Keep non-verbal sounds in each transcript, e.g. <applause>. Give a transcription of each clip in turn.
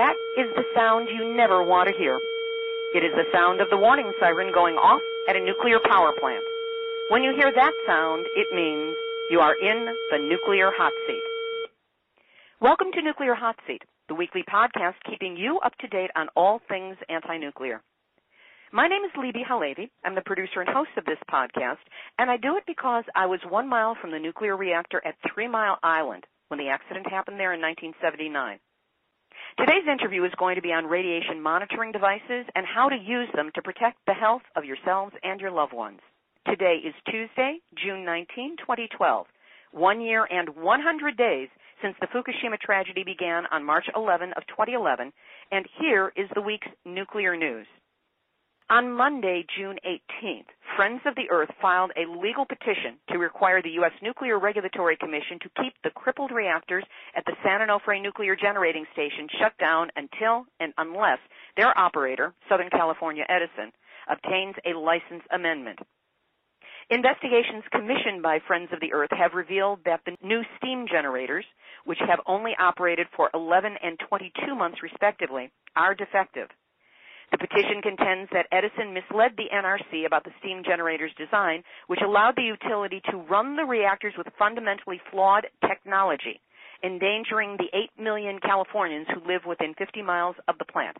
That is the sound you never want to hear. It is the sound of the warning siren going off at a nuclear power plant. When you hear that sound, it means you are in the nuclear hot seat. Welcome to Nuclear Hot Seat, the weekly podcast keeping you up to date on all things anti-nuclear. My name is Libbe HaLevy. I'm the producer and host of this podcast, and I do it because I was one mile from the nuclear reactor at Three Mile Island when the accident happened there in 1979. Today's interview is going to be on radiation monitoring devices and how to use them to protect the health of yourselves and your loved ones. Today is Tuesday, June 19, 2012, one year and 100 days since the Fukushima tragedy began on March 11 of 2011, and here is the week's nuclear news. On Monday, June 18th, Friends of the Earth filed a legal petition to require the U.S. Nuclear Regulatory Commission to keep the crippled reactors at the San Onofre Nuclear Generating Station shut down until and unless their operator, Southern California Edison, obtains a license amendment. Investigations commissioned by Friends of the Earth have revealed that the new steam generators, which have only operated for 11 and 22 months respectively, are defective. The petition contends that Edison misled the NRC about the steam generator's design, which allowed the utility to run the reactors with fundamentally flawed technology, endangering the 8 million Californians who live within 50 miles of the plant.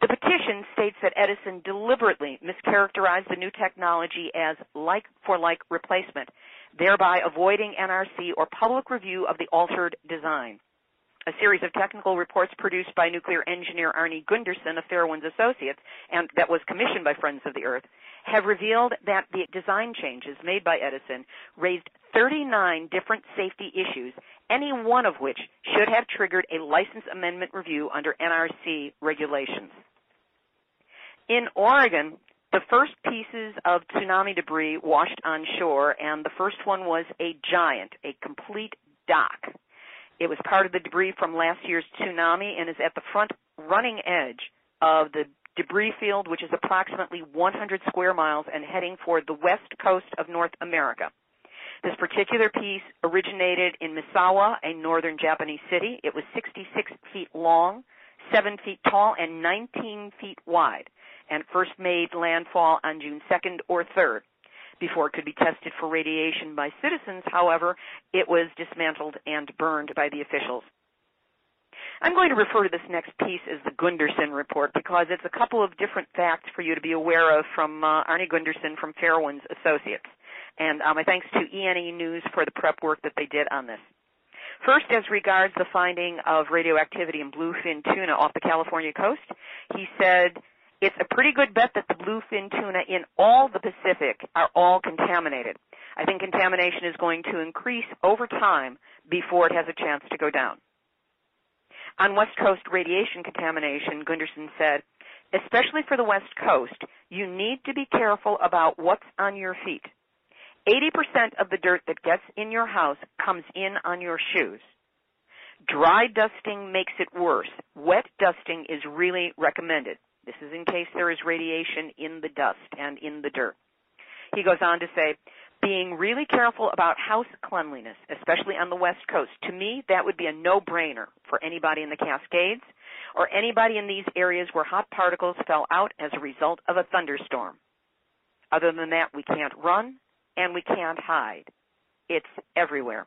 The petition states that Edison deliberately mischaracterized the new technology as like for like replacement, thereby avoiding NRC or public review of the altered design a series of technical reports produced by nuclear engineer Arnie Gundersen of Fairewinds Associates and that was commissioned by Friends of the Earth have revealed that the design changes made by Edison raised 39 different safety issues, any one of which should have triggered a license amendment review under NRC regulations. In Oregon, the first pieces of tsunami debris washed on shore and the first one was a giant, a complete dock it was part of the debris from last year's tsunami and is at the front running edge of the debris field, which is approximately 100 square miles and heading for the west coast of North America. This particular piece originated in Misawa, a northern Japanese city. It was 66 feet long, 7 feet tall, and 19 feet wide, and first made landfall on June 2nd or 3rd. Before it could be tested for radiation by citizens, however, it was dismantled and burned by the officials. I'm going to refer to this next piece as the Gundersen report because it's a couple of different facts for you to be aware of from uh, Arnie Gundersen from Fairewinds Associates. And uh, my thanks to ENE News for the prep work that they did on this. First, as regards the finding of radioactivity in bluefin tuna off the California coast, he said it's a pretty good bet that the bluefin tuna in all the Pacific are all contaminated. I think contamination is going to increase over time before it has a chance to go down. On West Coast radiation contamination, Gundersen said, especially for the West Coast, you need to be careful about what's on your feet. 80% of the dirt that gets in your house comes in on your shoes. Dry dusting makes it worse. Wet dusting is really recommended. This is in case there is radiation in the dust and in the dirt. He goes on to say, being really careful about house cleanliness, especially on the West Coast. To me, that would be a no-brainer for anybody in the Cascades or anybody in these areas where hot particles fell out as a result of a thunderstorm. Other than that, we can't run and we can't hide. It's everywhere.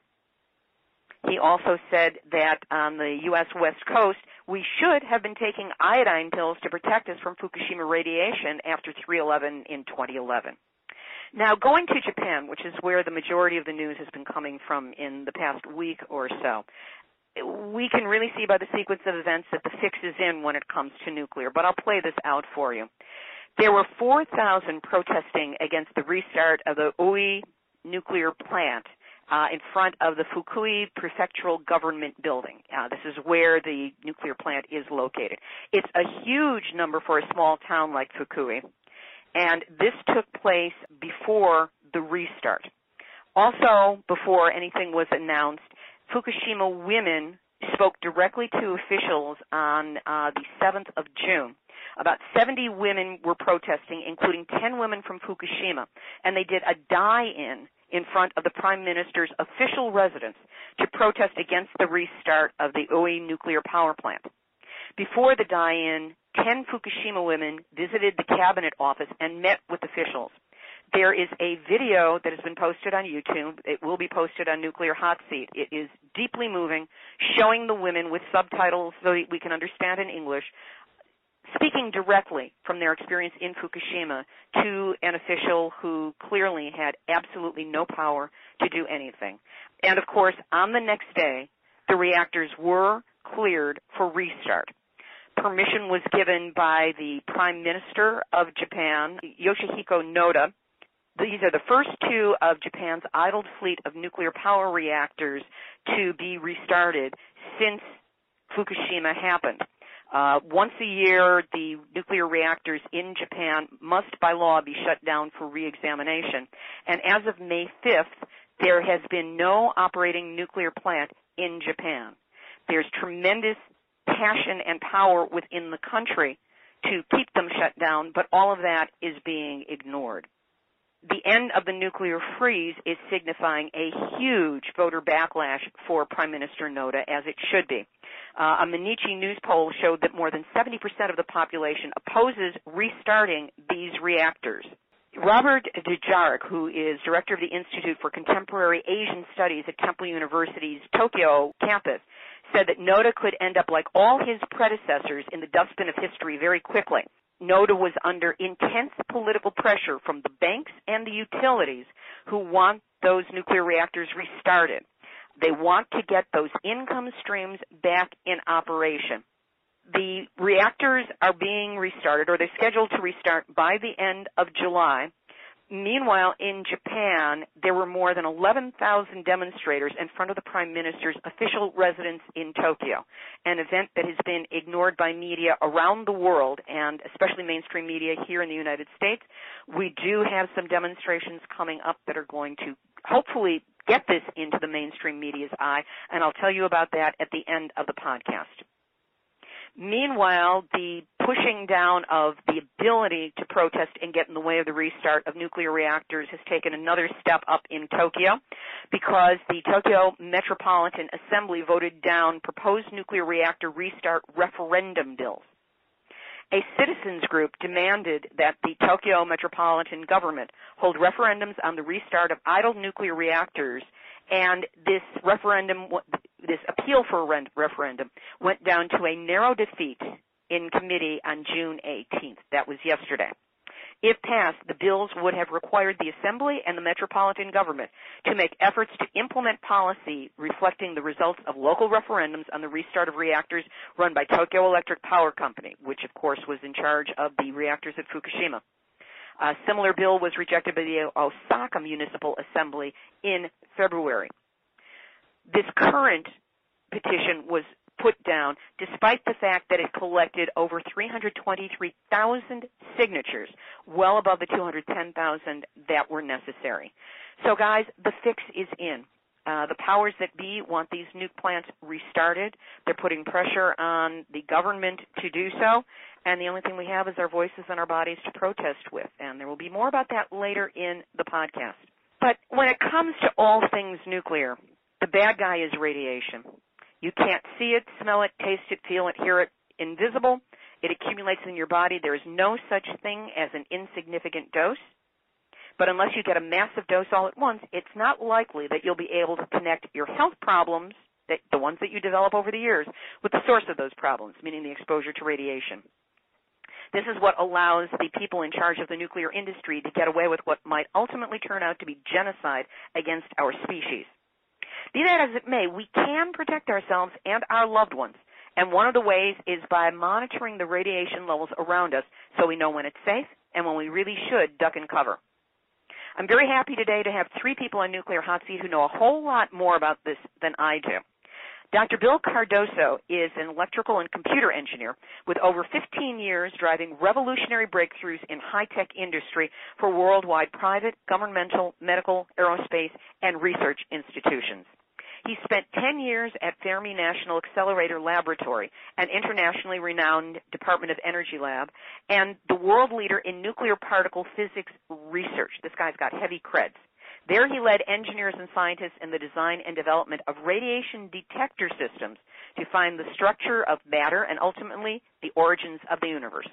He also said that on the U.S. West Coast, we should have been taking iodine pills to protect us from Fukushima radiation after 311 in 2011. Now, going to Japan, which is where the majority of the news has been coming from in the past week or so, we can really see by the sequence of events that the fix is in when it comes to nuclear, but I'll play this out for you. There were 4,000 protesting against the restart of the Oi nuclear plant uh, in front of the Fukui Prefectural Government Building. Uh, this is where the nuclear plant is located. It's a huge number for a small town like Fukui, and this took place before the restart. Also, before anything was announced, Fukushima women spoke directly to officials on uh, the 7th of June. About 70 women were protesting, including 10 women from Fukushima, and they did a die-in in front of the Prime Minister's official residence to protest against the restart of the Oi nuclear power plant. Before the die-in, 10 Fukushima women visited the cabinet office and met with officials. There is a video that has been posted on YouTube. It will be posted on Nuclear Hot Seat. It is deeply moving, showing the women with subtitles so that we can understand in English, speaking directly from their experience in Fukushima to an official who clearly had absolutely no power to do anything. And of course, on the next day, the reactors were cleared for restart. Permission was given by the Prime Minister of Japan, Yoshihiko Noda. These are the first two of Japan's idled fleet of nuclear power reactors to be restarted since Fukushima happened. Uh, once a year, the nuclear reactors in Japan must, by law, be shut down for reexamination. And as of May 5th, there has been no operating nuclear plant in Japan. There's tremendous passion and power within the country to keep them shut down, but all of that is being ignored the end of the nuclear freeze is signifying a huge voter backlash for Prime Minister Noda, as it should be. Uh, a Mainichi news poll showed that more than 70% of the population opposes restarting these reactors. Robert Dujarric, who is director of the Institute for Contemporary Asian Studies at Temple University's Tokyo campus, said that Noda could end up like all his predecessors in the dustbin of history very quickly. Noda was under intense political pressure from the banks and the utilities who want those nuclear reactors restarted. They want to get those income streams back in operation. The reactors are being restarted, or they're scheduled to restart by the end of July, Meanwhile, in Japan, there were more than 11,000 demonstrators in front of the Prime Minister's official residence in Tokyo, an event that has been ignored by media around the world and especially mainstream media here in the United States. We do have some demonstrations coming up that are going to hopefully get this into the mainstream media's eye, and I'll tell you about that at the end of the podcast. Meanwhile, the pushing down of the ability to protest and get in the way of the restart of nuclear reactors has taken another step up in Tokyo because the Tokyo Metropolitan Assembly voted down proposed nuclear reactor restart referendum bills. A citizens group demanded that the Tokyo metropolitan government hold referendums on the restart of idle nuclear reactors and this referendum, this appeal for a referendum went down to a narrow defeat in committee on June 18th. That was yesterday. If passed, the bills would have required the Assembly and the Metropolitan Government to make efforts to implement policy reflecting the results of local referendums on the restart of reactors run by Tokyo Electric Power Company, which of course was in charge of the reactors at Fukushima. A similar bill was rejected by the Osaka Municipal Assembly in February. This current petition was put down despite the fact that it collected over 323,000 signatures, well above the 210,000 that were necessary. So guys, the fix is in. Uh, the powers that be want these nuke plants restarted. They're putting pressure on the government to do so, and the only thing we have is our voices and our bodies to protest with. And there will be more about that later in the podcast. But when it comes to all things nuclear, the bad guy is radiation. You can't see it, smell it, taste it, feel it, hear it, invisible. It accumulates in your body. There is no such thing as an insignificant dose. But unless you get a massive dose all at once, it's not likely that you'll be able to connect your health problems, that, the ones that you develop over the years, with the source of those problems, meaning the exposure to radiation. This is what allows the people in charge of the nuclear industry to get away with what might ultimately turn out to be genocide against our species. Be that as it may, we can protect ourselves and our loved ones. And one of the ways is by monitoring the radiation levels around us so we know when it's safe and when we really should duck and cover. I'm very happy today to have three people on Nuclear Hot Seat who know a whole lot more about this than I do. Dr. Bill Cardoso is an electrical and computer engineer with over 15 years driving revolutionary breakthroughs in high-tech industry for worldwide private, governmental, medical, aerospace, and research institutions. He spent 10 years at Fermi National Accelerator Laboratory, an internationally renowned Department of Energy lab, and the world leader in nuclear particle physics research. This guy's got heavy creds. There he led engineers and scientists in the design and development of radiation detector systems to find the structure of matter and ultimately the origins of the universe.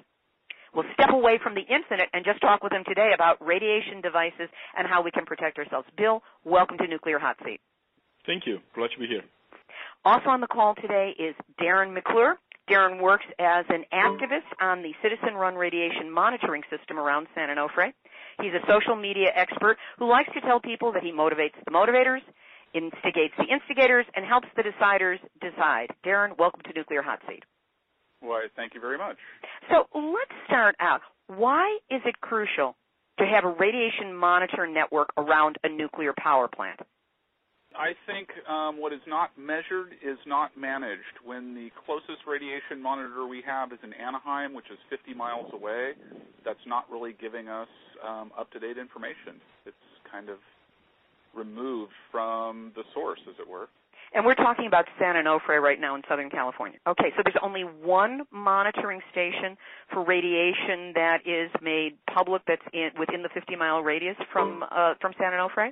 We'll step away from the infinite and just talk with him today about radiation devices and how we can protect ourselves. Bill, welcome to Nuclear Hot Seat. Thank you. Glad to be here. Also on the call today is Darren McClure. Darren works as an activist on the citizen-run radiation monitoring system around San Onofre. He's a social media expert who likes to tell people that he motivates the motivators, instigates the instigators, and helps the deciders decide. Darren, welcome to Nuclear Hot Seat. Why, thank you very much. So let's start out. Why is it crucial to have a radiation monitor network around a nuclear power plant? I think um, what is not measured is not managed. When the closest radiation monitor we have is in Anaheim, which is 50 miles away, that's not really giving us um, up to date information. It's kind of removed from the source, as it were. And we're talking about San Onofre right now in Southern California. Okay, so there's only one monitoring station for radiation that is made public that's in, within the 50 mile radius from uh, from San Onofre.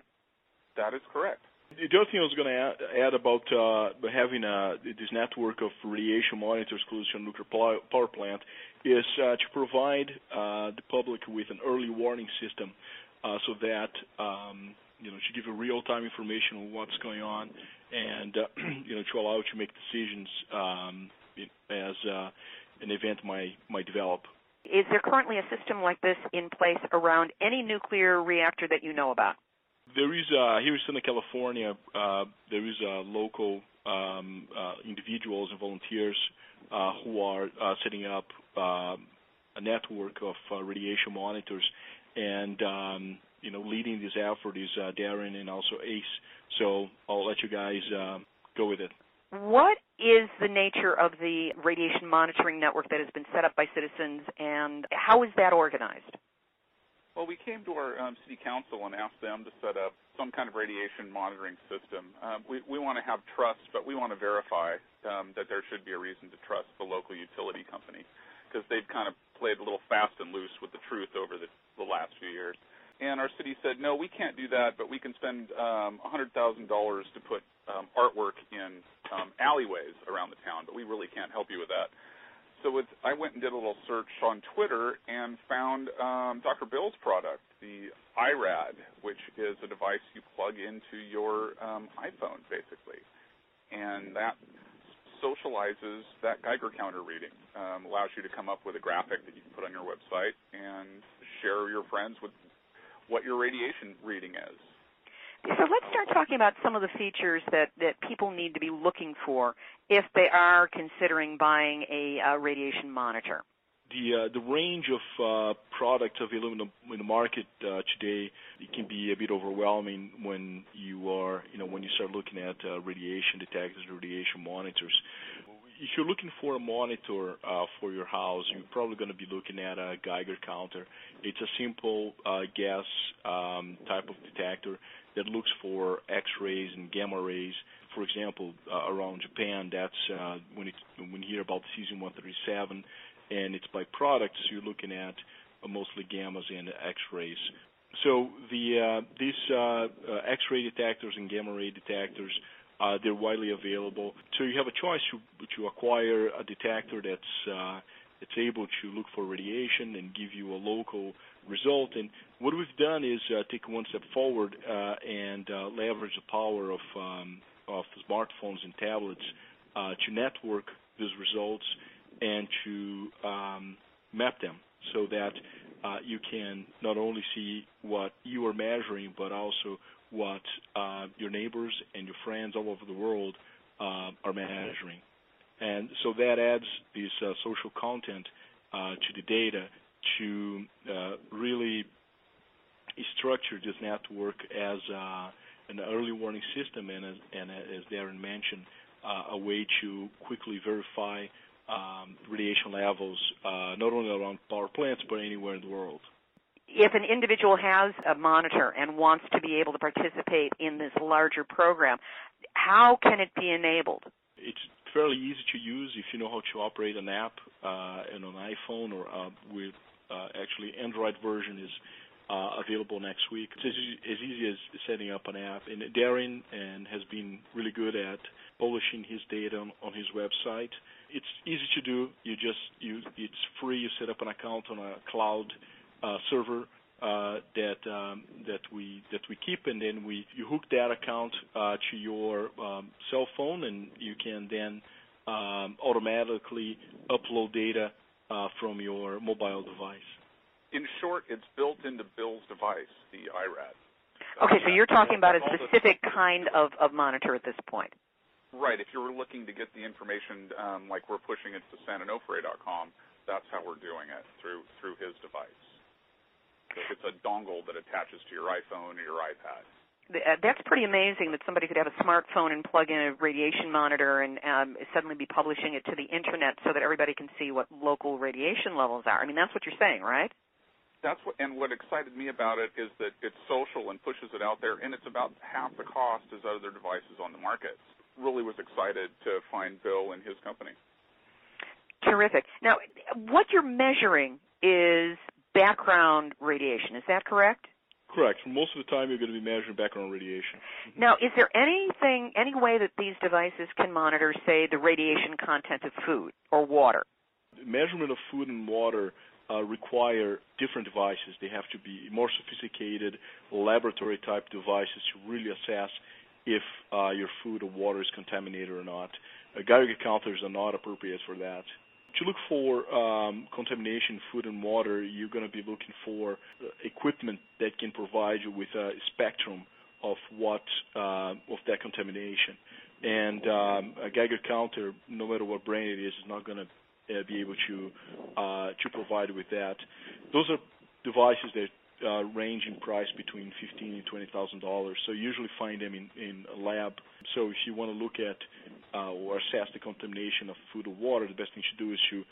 That is correct. The other thing I was going to add, about uh, having uh, this network of radiation monitors close to a nuclear power plant is uh, to provide uh, the public with an early warning system uh, so that um, you know to give you real-time information on what's going on and <clears throat> you know to allow you to make decisions um, as an event might might develop. Is there currently a system like this in place around any nuclear reactor that you know about? There is uh, here in Southern California. Uh, there is uh, local um, uh, individuals and volunteers uh, who are uh, setting up uh, a network of uh, radiation monitors, and um, you know, leading this effort is uh, Darren and also Ace. So I'll let you guys uh, go with it. What is the nature of the radiation monitoring network that has been set up by citizens, and how is that organized? Well, we came to our um, city council and asked them to set up some kind of radiation monitoring system. Um, we, we want to have trust, but we want to verify um, that there should be a reason to trust the local utility company because they've kind of played a little fast and loose with the truth over the, the last few years. And our city said, no, we can't do that, but we can spend um, $100,000 to put um, artwork in um, alleyways around the town, but we really can't help you with that so I went and did a little search on Twitter and found um, Dr. Bill's product, the iRad, which is a device you plug into your um, iPhone, basically, and that socializes that Geiger counter reading. Um, allows you to come up with a graphic that you can put on your website and share your friends with what your radiation reading is. So let's start talking about some of the features that, that people need to be looking for if they are considering buying a uh, radiation monitor. The, uh, the range of uh, products available in the, market uh, today it can be a bit overwhelming when you are you know when you start looking at uh, radiation detectors, radiation monitors if you're looking for a monitor uh, for your house, you're probably going to be looking at a Geiger counter. It's a simple uh, gas um, type of detector that looks for X-rays and gamma rays. For example, uh, around Japan, that's uh, when, you hear about cesium-137, and it's by products, you're looking at uh, mostly gammas and X-rays. So these X-ray detectors and gamma ray detectors they're widely available. So you have a choice to, acquire a detector that's able to look for radiation and give you a local result. And what we've done is uh, take one step forward uh, and uh, leverage the power of um, of smartphones and tablets uh, to network those results and to um, map them so that uh, you can not only see what you are measuring, but also what uh, your neighbors and your friends all over the world uh, are measuring. And so that adds this social content uh, to the data to uh, really structure this network as uh, an early warning system and, as, and as Darren mentioned, a way to quickly verify um, radiation levels not only around power plants but anywhere in the world if an individual has a monitor and wants to be able to participate in this larger program, how can it be enabled? It's fairly easy to use if you know how to operate an app uh, and on iPhone or uh, with uh, actually Android version is uh, available next week. It's as, as easy as setting up an app. And Darren and has been really good at publishing his data on, his website. It's easy to do. You just you it's free. You set up an account on a cloud uh, server uh, that um, that we that we keep, and then we you hook that account uh, to your um, cell phone, and you can then um, automatically upload data uh, from your mobile device. In short, it's built into Bill's device, the iRad. Okay, so you're talking about a specific kind of, of monitor at this point. Right. If you're looking to get the information, um, like we're pushing it to sanonofre.com, that's how we're doing it through through his device. So it's a dongle that attaches to your iPhone or your iPad. Uh, that's pretty amazing that somebody could have a smartphone and plug in a radiation monitor and um, suddenly be publishing it to the internet so that everybody can see what local radiation levels are. I mean, that's what you're saying, right? That's what, and what excited me about it is that it's social and pushes it out there, and it's about half the cost as other devices on the market. Really was excited to find Bill and his company. Terrific. Now, what you're measuring is background radiation. Is that correct? Correct. Most of the time, you're going to be measuring background radiation. <laughs> Now, is there anything, any way that these devices can monitor, say, the radiation content of food or water? Measurement of food and water uh, require different devices. They have to be more sophisticated laboratory type devices to really assess if uh, your food or water is contaminated or not. Uh, Geiger counters are not appropriate for that to look for um, contamination, food and water, you're going to be looking for uh, equipment that can provide you with a spectrum of what uh, of that contamination. And um, a Geiger counter, no matter what brand it is, is not going to uh, be able to uh, to provide with that. Those are devices that range in price between fifteen and twenty thousand dollars. So you usually find them in in a lab. So if you want to look at uh, or assess the contamination of food or water, the best thing to do is to uh,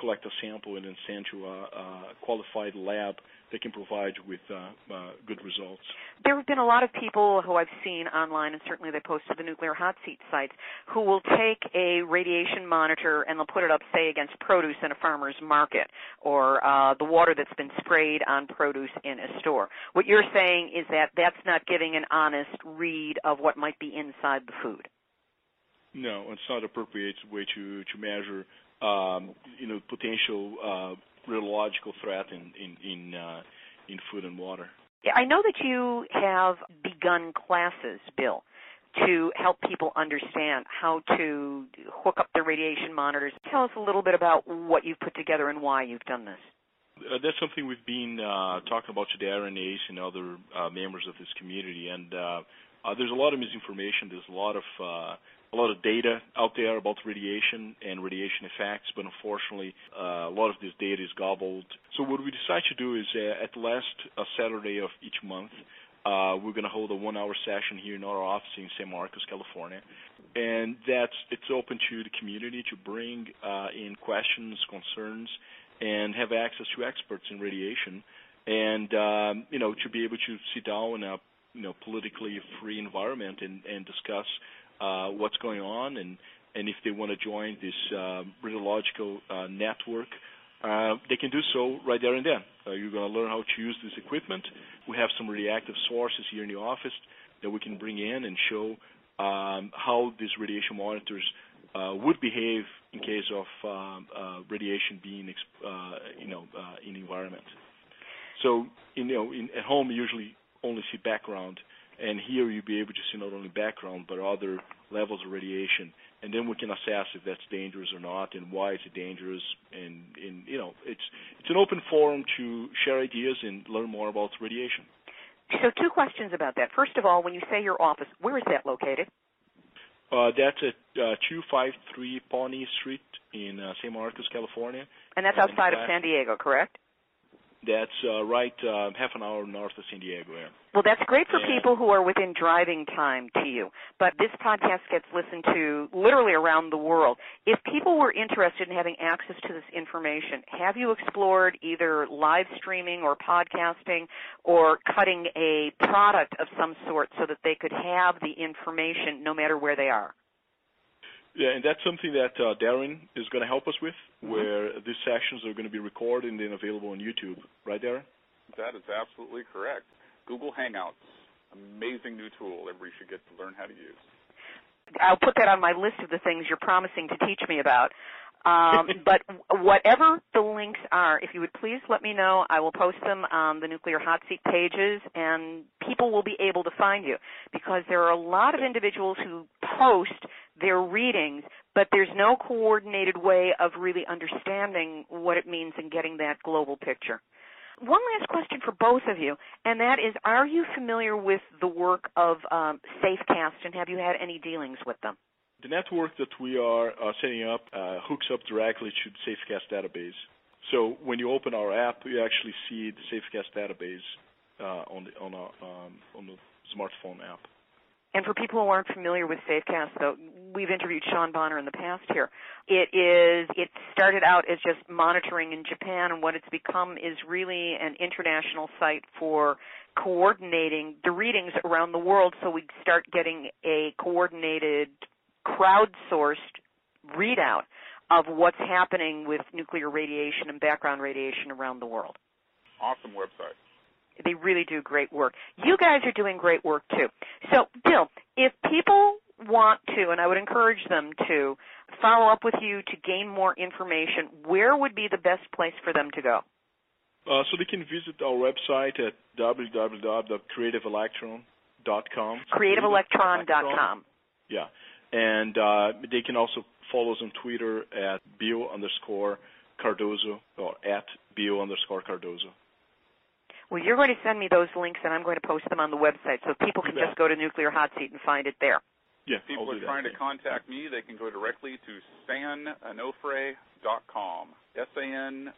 collect a sample and then send to a, qualified lab that can provide you with uh, uh, good results. There have been a lot of people who I've seen online, and certainly they post to the nuclear hot seat sites, who will take a radiation monitor and they'll put it up, say, against produce in a farmer's market or uh, the water that's been sprayed on produce in a store. What you're saying is that that's not giving an honest read of what might be inside the food. No, it's not appropriate way to to measure potential uh, radiological threat in in in, uh, in food and water. I know that you have begun classes, Bill, to help people understand how to hook up their radiation monitors. Tell us a little bit about what you've put together and why you've done this. Uh, that's something we've been uh, talking about today, Darren Ace and other uh, members of this community. And uh, uh, there's a lot of misinformation. There's a lot of a lot of data out there about radiation and radiation effects, but unfortunately, uh, a lot of this data is gobbled. So what we decide to do is uh, at last uh, Saturday of each month, uh, we're going to hold a one-hour session here in our office in San Marcos, California, and that's it's open to the community to bring uh, in questions, concerns, and have access to experts in radiation, and um, you know to be able to sit down in a you know politically free environment and, and discuss uh, what's going on and and if they want to join this uh, radiological uh, network, uh, they can do so right there and then. Uh, you're going to learn how to use this equipment. We have some reactive sources here in the office that we can bring in and show um, how these radiation monitors uh, would behave in case of um, uh, radiation being, uh, you know, uh, in the environment. So, you know, in, at home, usually only see background and here you'll be able to see not only background but other levels of radiation, and then we can assess if that's dangerous or not, and why it's dangerous. And, and you know, it's it's an open forum to share ideas and learn more about radiation. So, two questions about that. First of all, when you say your office, where is that located? Uh, that's at uh, 253 Pawnee Street in uh, San Marcos, California. And that's outside of San Diego, correct? That's uh, right uh, half an hour north of San Diego. Yeah. Well, that's great for people who are within driving time to you. But this podcast gets listened to literally around the world. If people were interested in having access to this information, have you explored either live streaming or podcasting or cutting a product of some sort so that they could have the information no matter where they are? Yeah, and that's something that uh, Darren is going to help us with, mm-hmm. where these sessions are going to be recorded and then available on YouTube. Right, Darren? That is absolutely correct. Google Hangouts, amazing new tool everybody should get to learn how to use. I'll put that on my list of the things you're promising to teach me about. Um, <laughs> but whatever the links are, if you would please let me know, I will post them on the Nuclear Hot Seat pages, and people will be able to find you because there are a lot of individuals who post their readings, but there's no coordinated way of really understanding what it means and getting that global picture. One last question for both of you, and that is, are you familiar with the work of um, SafeCast, and have you had any dealings with them? The network that we are uh, setting up uh, hooks up directly to the SafeCast database. So when you open our app, you actually see the SafeCast database uh, on the on, a, um, on the smartphone app. And for people who aren't familiar with SafeCast, though, we've interviewed Sean Bonner in the past here. It is it started out as just monitoring in Japan, and what it's become is really an international site for coordinating the readings around the world. So we start getting a coordinated crowdsourced readout of what's happening with nuclear radiation and background radiation around the world. Awesome website. They really do great work. You guys are doing great work too. So, Bill, if people want to, and I would encourage them to, follow up with you to gain more information, where would be the best place for them to go? Uh, so they can visit our website at www.creativeelectron.com. Creativeelectron.com. Yeah and uh, they can also follow us on Twitter at Bill underscore Cardoso or at Bill underscore Cardoso. Well, you're going to send me those links, and I'm going to post them on the website so people can just go to Nuclear Hot Seat and find it there. Yeah, if people are trying to contact me, they can go directly to sanonofre.com. S-A-N-O-N-O-F-R-E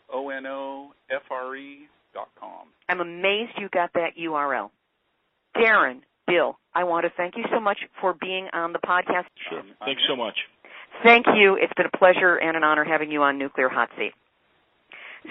dot com. I'm amazed you got that URL. Darren, Bill, I want to thank you so much for being on the podcast. Sure. Thanks so much. Thank you. It's been a pleasure and an honor having you on Nuclear Hot Seat.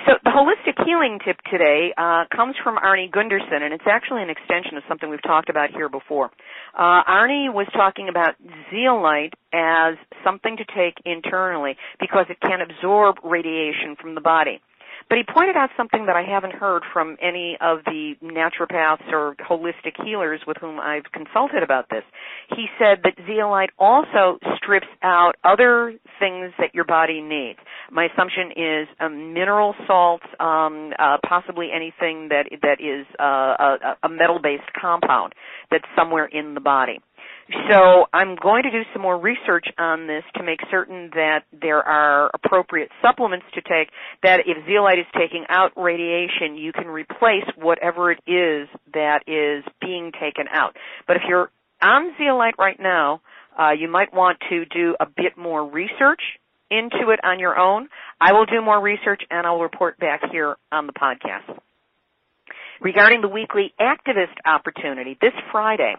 So the holistic healing tip today uh, comes from Arnie Gundersen, and it's actually an extension of something we've talked about here before. Uh, Arnie was talking about zeolite as something to take internally because it can absorb radiation from the body. But he pointed out something that I haven't heard from any of the naturopaths or holistic healers with whom I've consulted about this. He said that zeolite also strips out other things that your body needs. My assumption is um, mineral salts, um, uh, possibly anything that that is uh, a, a metal-based compound that's somewhere in the body. So I'm going to do some more research on this to make certain that there are appropriate supplements to take, that if zeolite is taking out radiation, you can replace whatever it is that is being taken out. But if you're on zeolite right now, uh, you might want to do a bit more research into it on your own. I will do more research and I'll report back here on the podcast. Regarding the weekly activist opportunity, this Friday,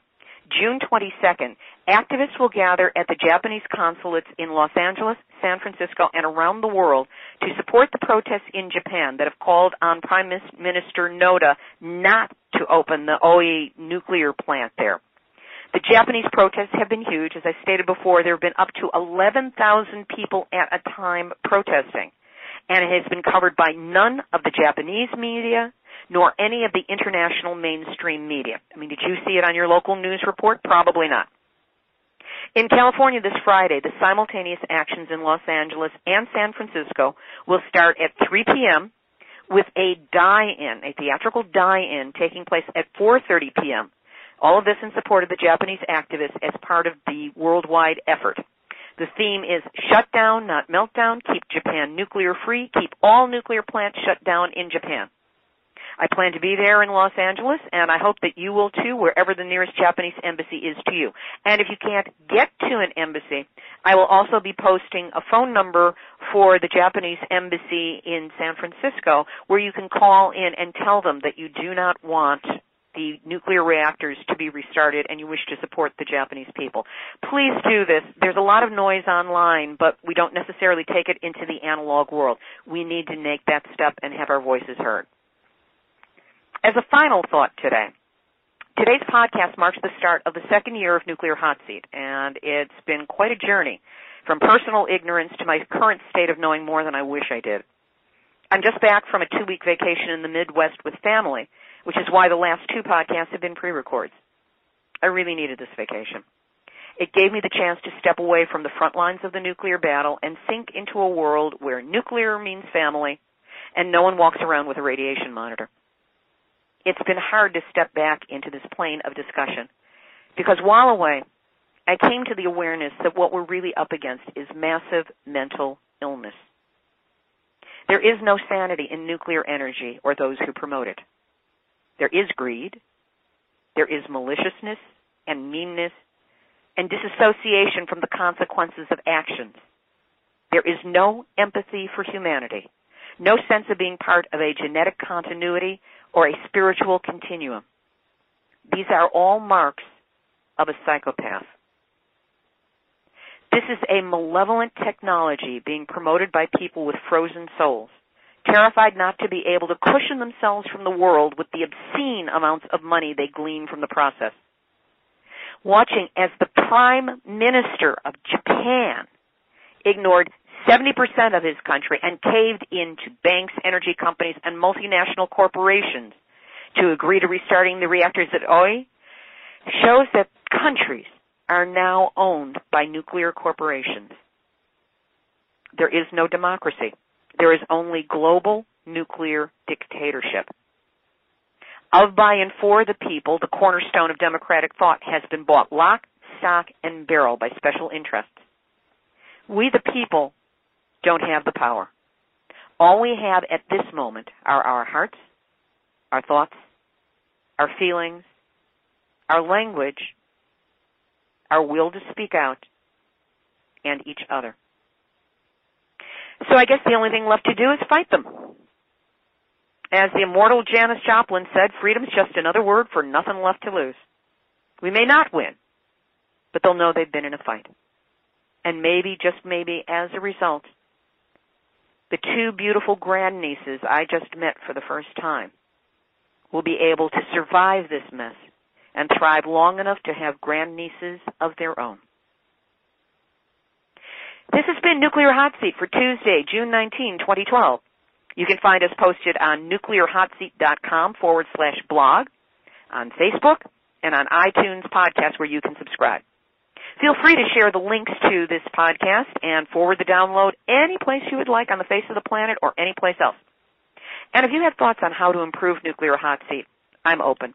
June 22nd, activists will gather at the Japanese consulates in Los Angeles, San Francisco, and around the world to support the protests in Japan that have called on Prime Minister Noda not to open the Oi nuclear plant there. The Japanese protests have been huge. As I stated before, there have been up to 11,000 people at a time protesting. And it has been covered by none of the Japanese media, nor any of the international mainstream media. I mean, did you see it on your local news report? Probably not. In California this Friday, the simultaneous actions in Los Angeles and San Francisco will start at 3 p.m. with a die-in, a theatrical die-in taking place at 4:30 p.m. All of this in support of the Japanese activists as part of the worldwide effort. The theme is shut down, not meltdown, keep Japan nuclear free, keep all nuclear plants shut down in Japan. I plan to be there in Los Angeles, and I hope that you will too, wherever the nearest Japanese embassy is to you. And if you can't get to an embassy, I will also be posting a phone number for the Japanese embassy in San Francisco where you can call in and tell them that you do not want the nuclear reactors to be restarted and you wish to support the Japanese people. Please do this. There's a lot of noise online, but we don't necessarily take it into the analog world. We need to make that step and have our voices heard. As a final thought today, today's podcast marks the start of the second year of Nuclear Hot Seat, and it's been quite a journey from personal ignorance to my current state of knowing more than I wish I did. I'm just back from a two week vacation in the Midwest with family, which is why the last two podcasts have been pre records. I really needed this vacation. It gave me the chance to step away from the front lines of the nuclear battle and sink into a world where nuclear means family and no one walks around with a radiation monitor. It's been hard to step back into this plane of discussion because while away, I came to the awareness that what we're really up against is massive mental illness. There is no sanity in nuclear energy or those who promote it. There is greed. There is maliciousness and meanness and disassociation from the consequences of actions. There is no empathy for humanity, no sense of being part of a genetic continuity or a spiritual continuum. These are all marks of a psychopath. This is a malevolent technology being promoted by people with frozen souls, terrified not to be able to cushion themselves from the world with the obscene amounts of money they glean from the process watching as the Prime Minister of Japan ignored 70% of his country and caved into banks, energy companies, and multinational corporations to agree to restarting the reactors at Oi shows that countries are now owned by nuclear corporations. There is no democracy. There is only global nuclear dictatorship of, by, and for the people, the cornerstone of democratic thought has been bought lock, stock, and barrel by special interests. We, the people, don't have the power. All we have at this moment are our hearts, our thoughts, our feelings, our language, our will to speak out, and each other. So I guess the only thing left to do is fight them. As the immortal Janis Joplin said, freedom's just another word for nothing left to lose. We may not win, but they'll know they've been in a fight. And maybe, just maybe, as a result, the two beautiful grandnieces I just met for the first time will be able to survive this mess and thrive long enough to have grandnieces of their own. This has been Nuclear Hot Seat for Tuesday, June 19, 2012. You can find us posted on nuclearhotseat.com forward slash blog, on Facebook, and on iTunes podcast where you can subscribe. Feel free to share the links to this podcast and forward the download any place you would like on the face of the planet or any place else. And if you have thoughts on how to improve Nuclear Hot Seat, I'm open.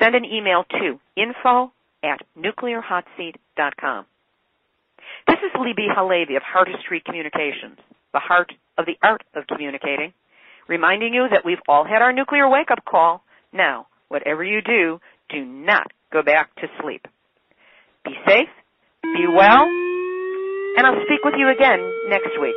Send an email to info at nuclearhotseat.com. This is Libbe HaLevy of Heartistry Communications, the heart of the art of communicating reminding you that we've all had our nuclear wake-up call. Now, whatever you do, do not go back to sleep. Be safe, be well, and I'll speak with you again next week.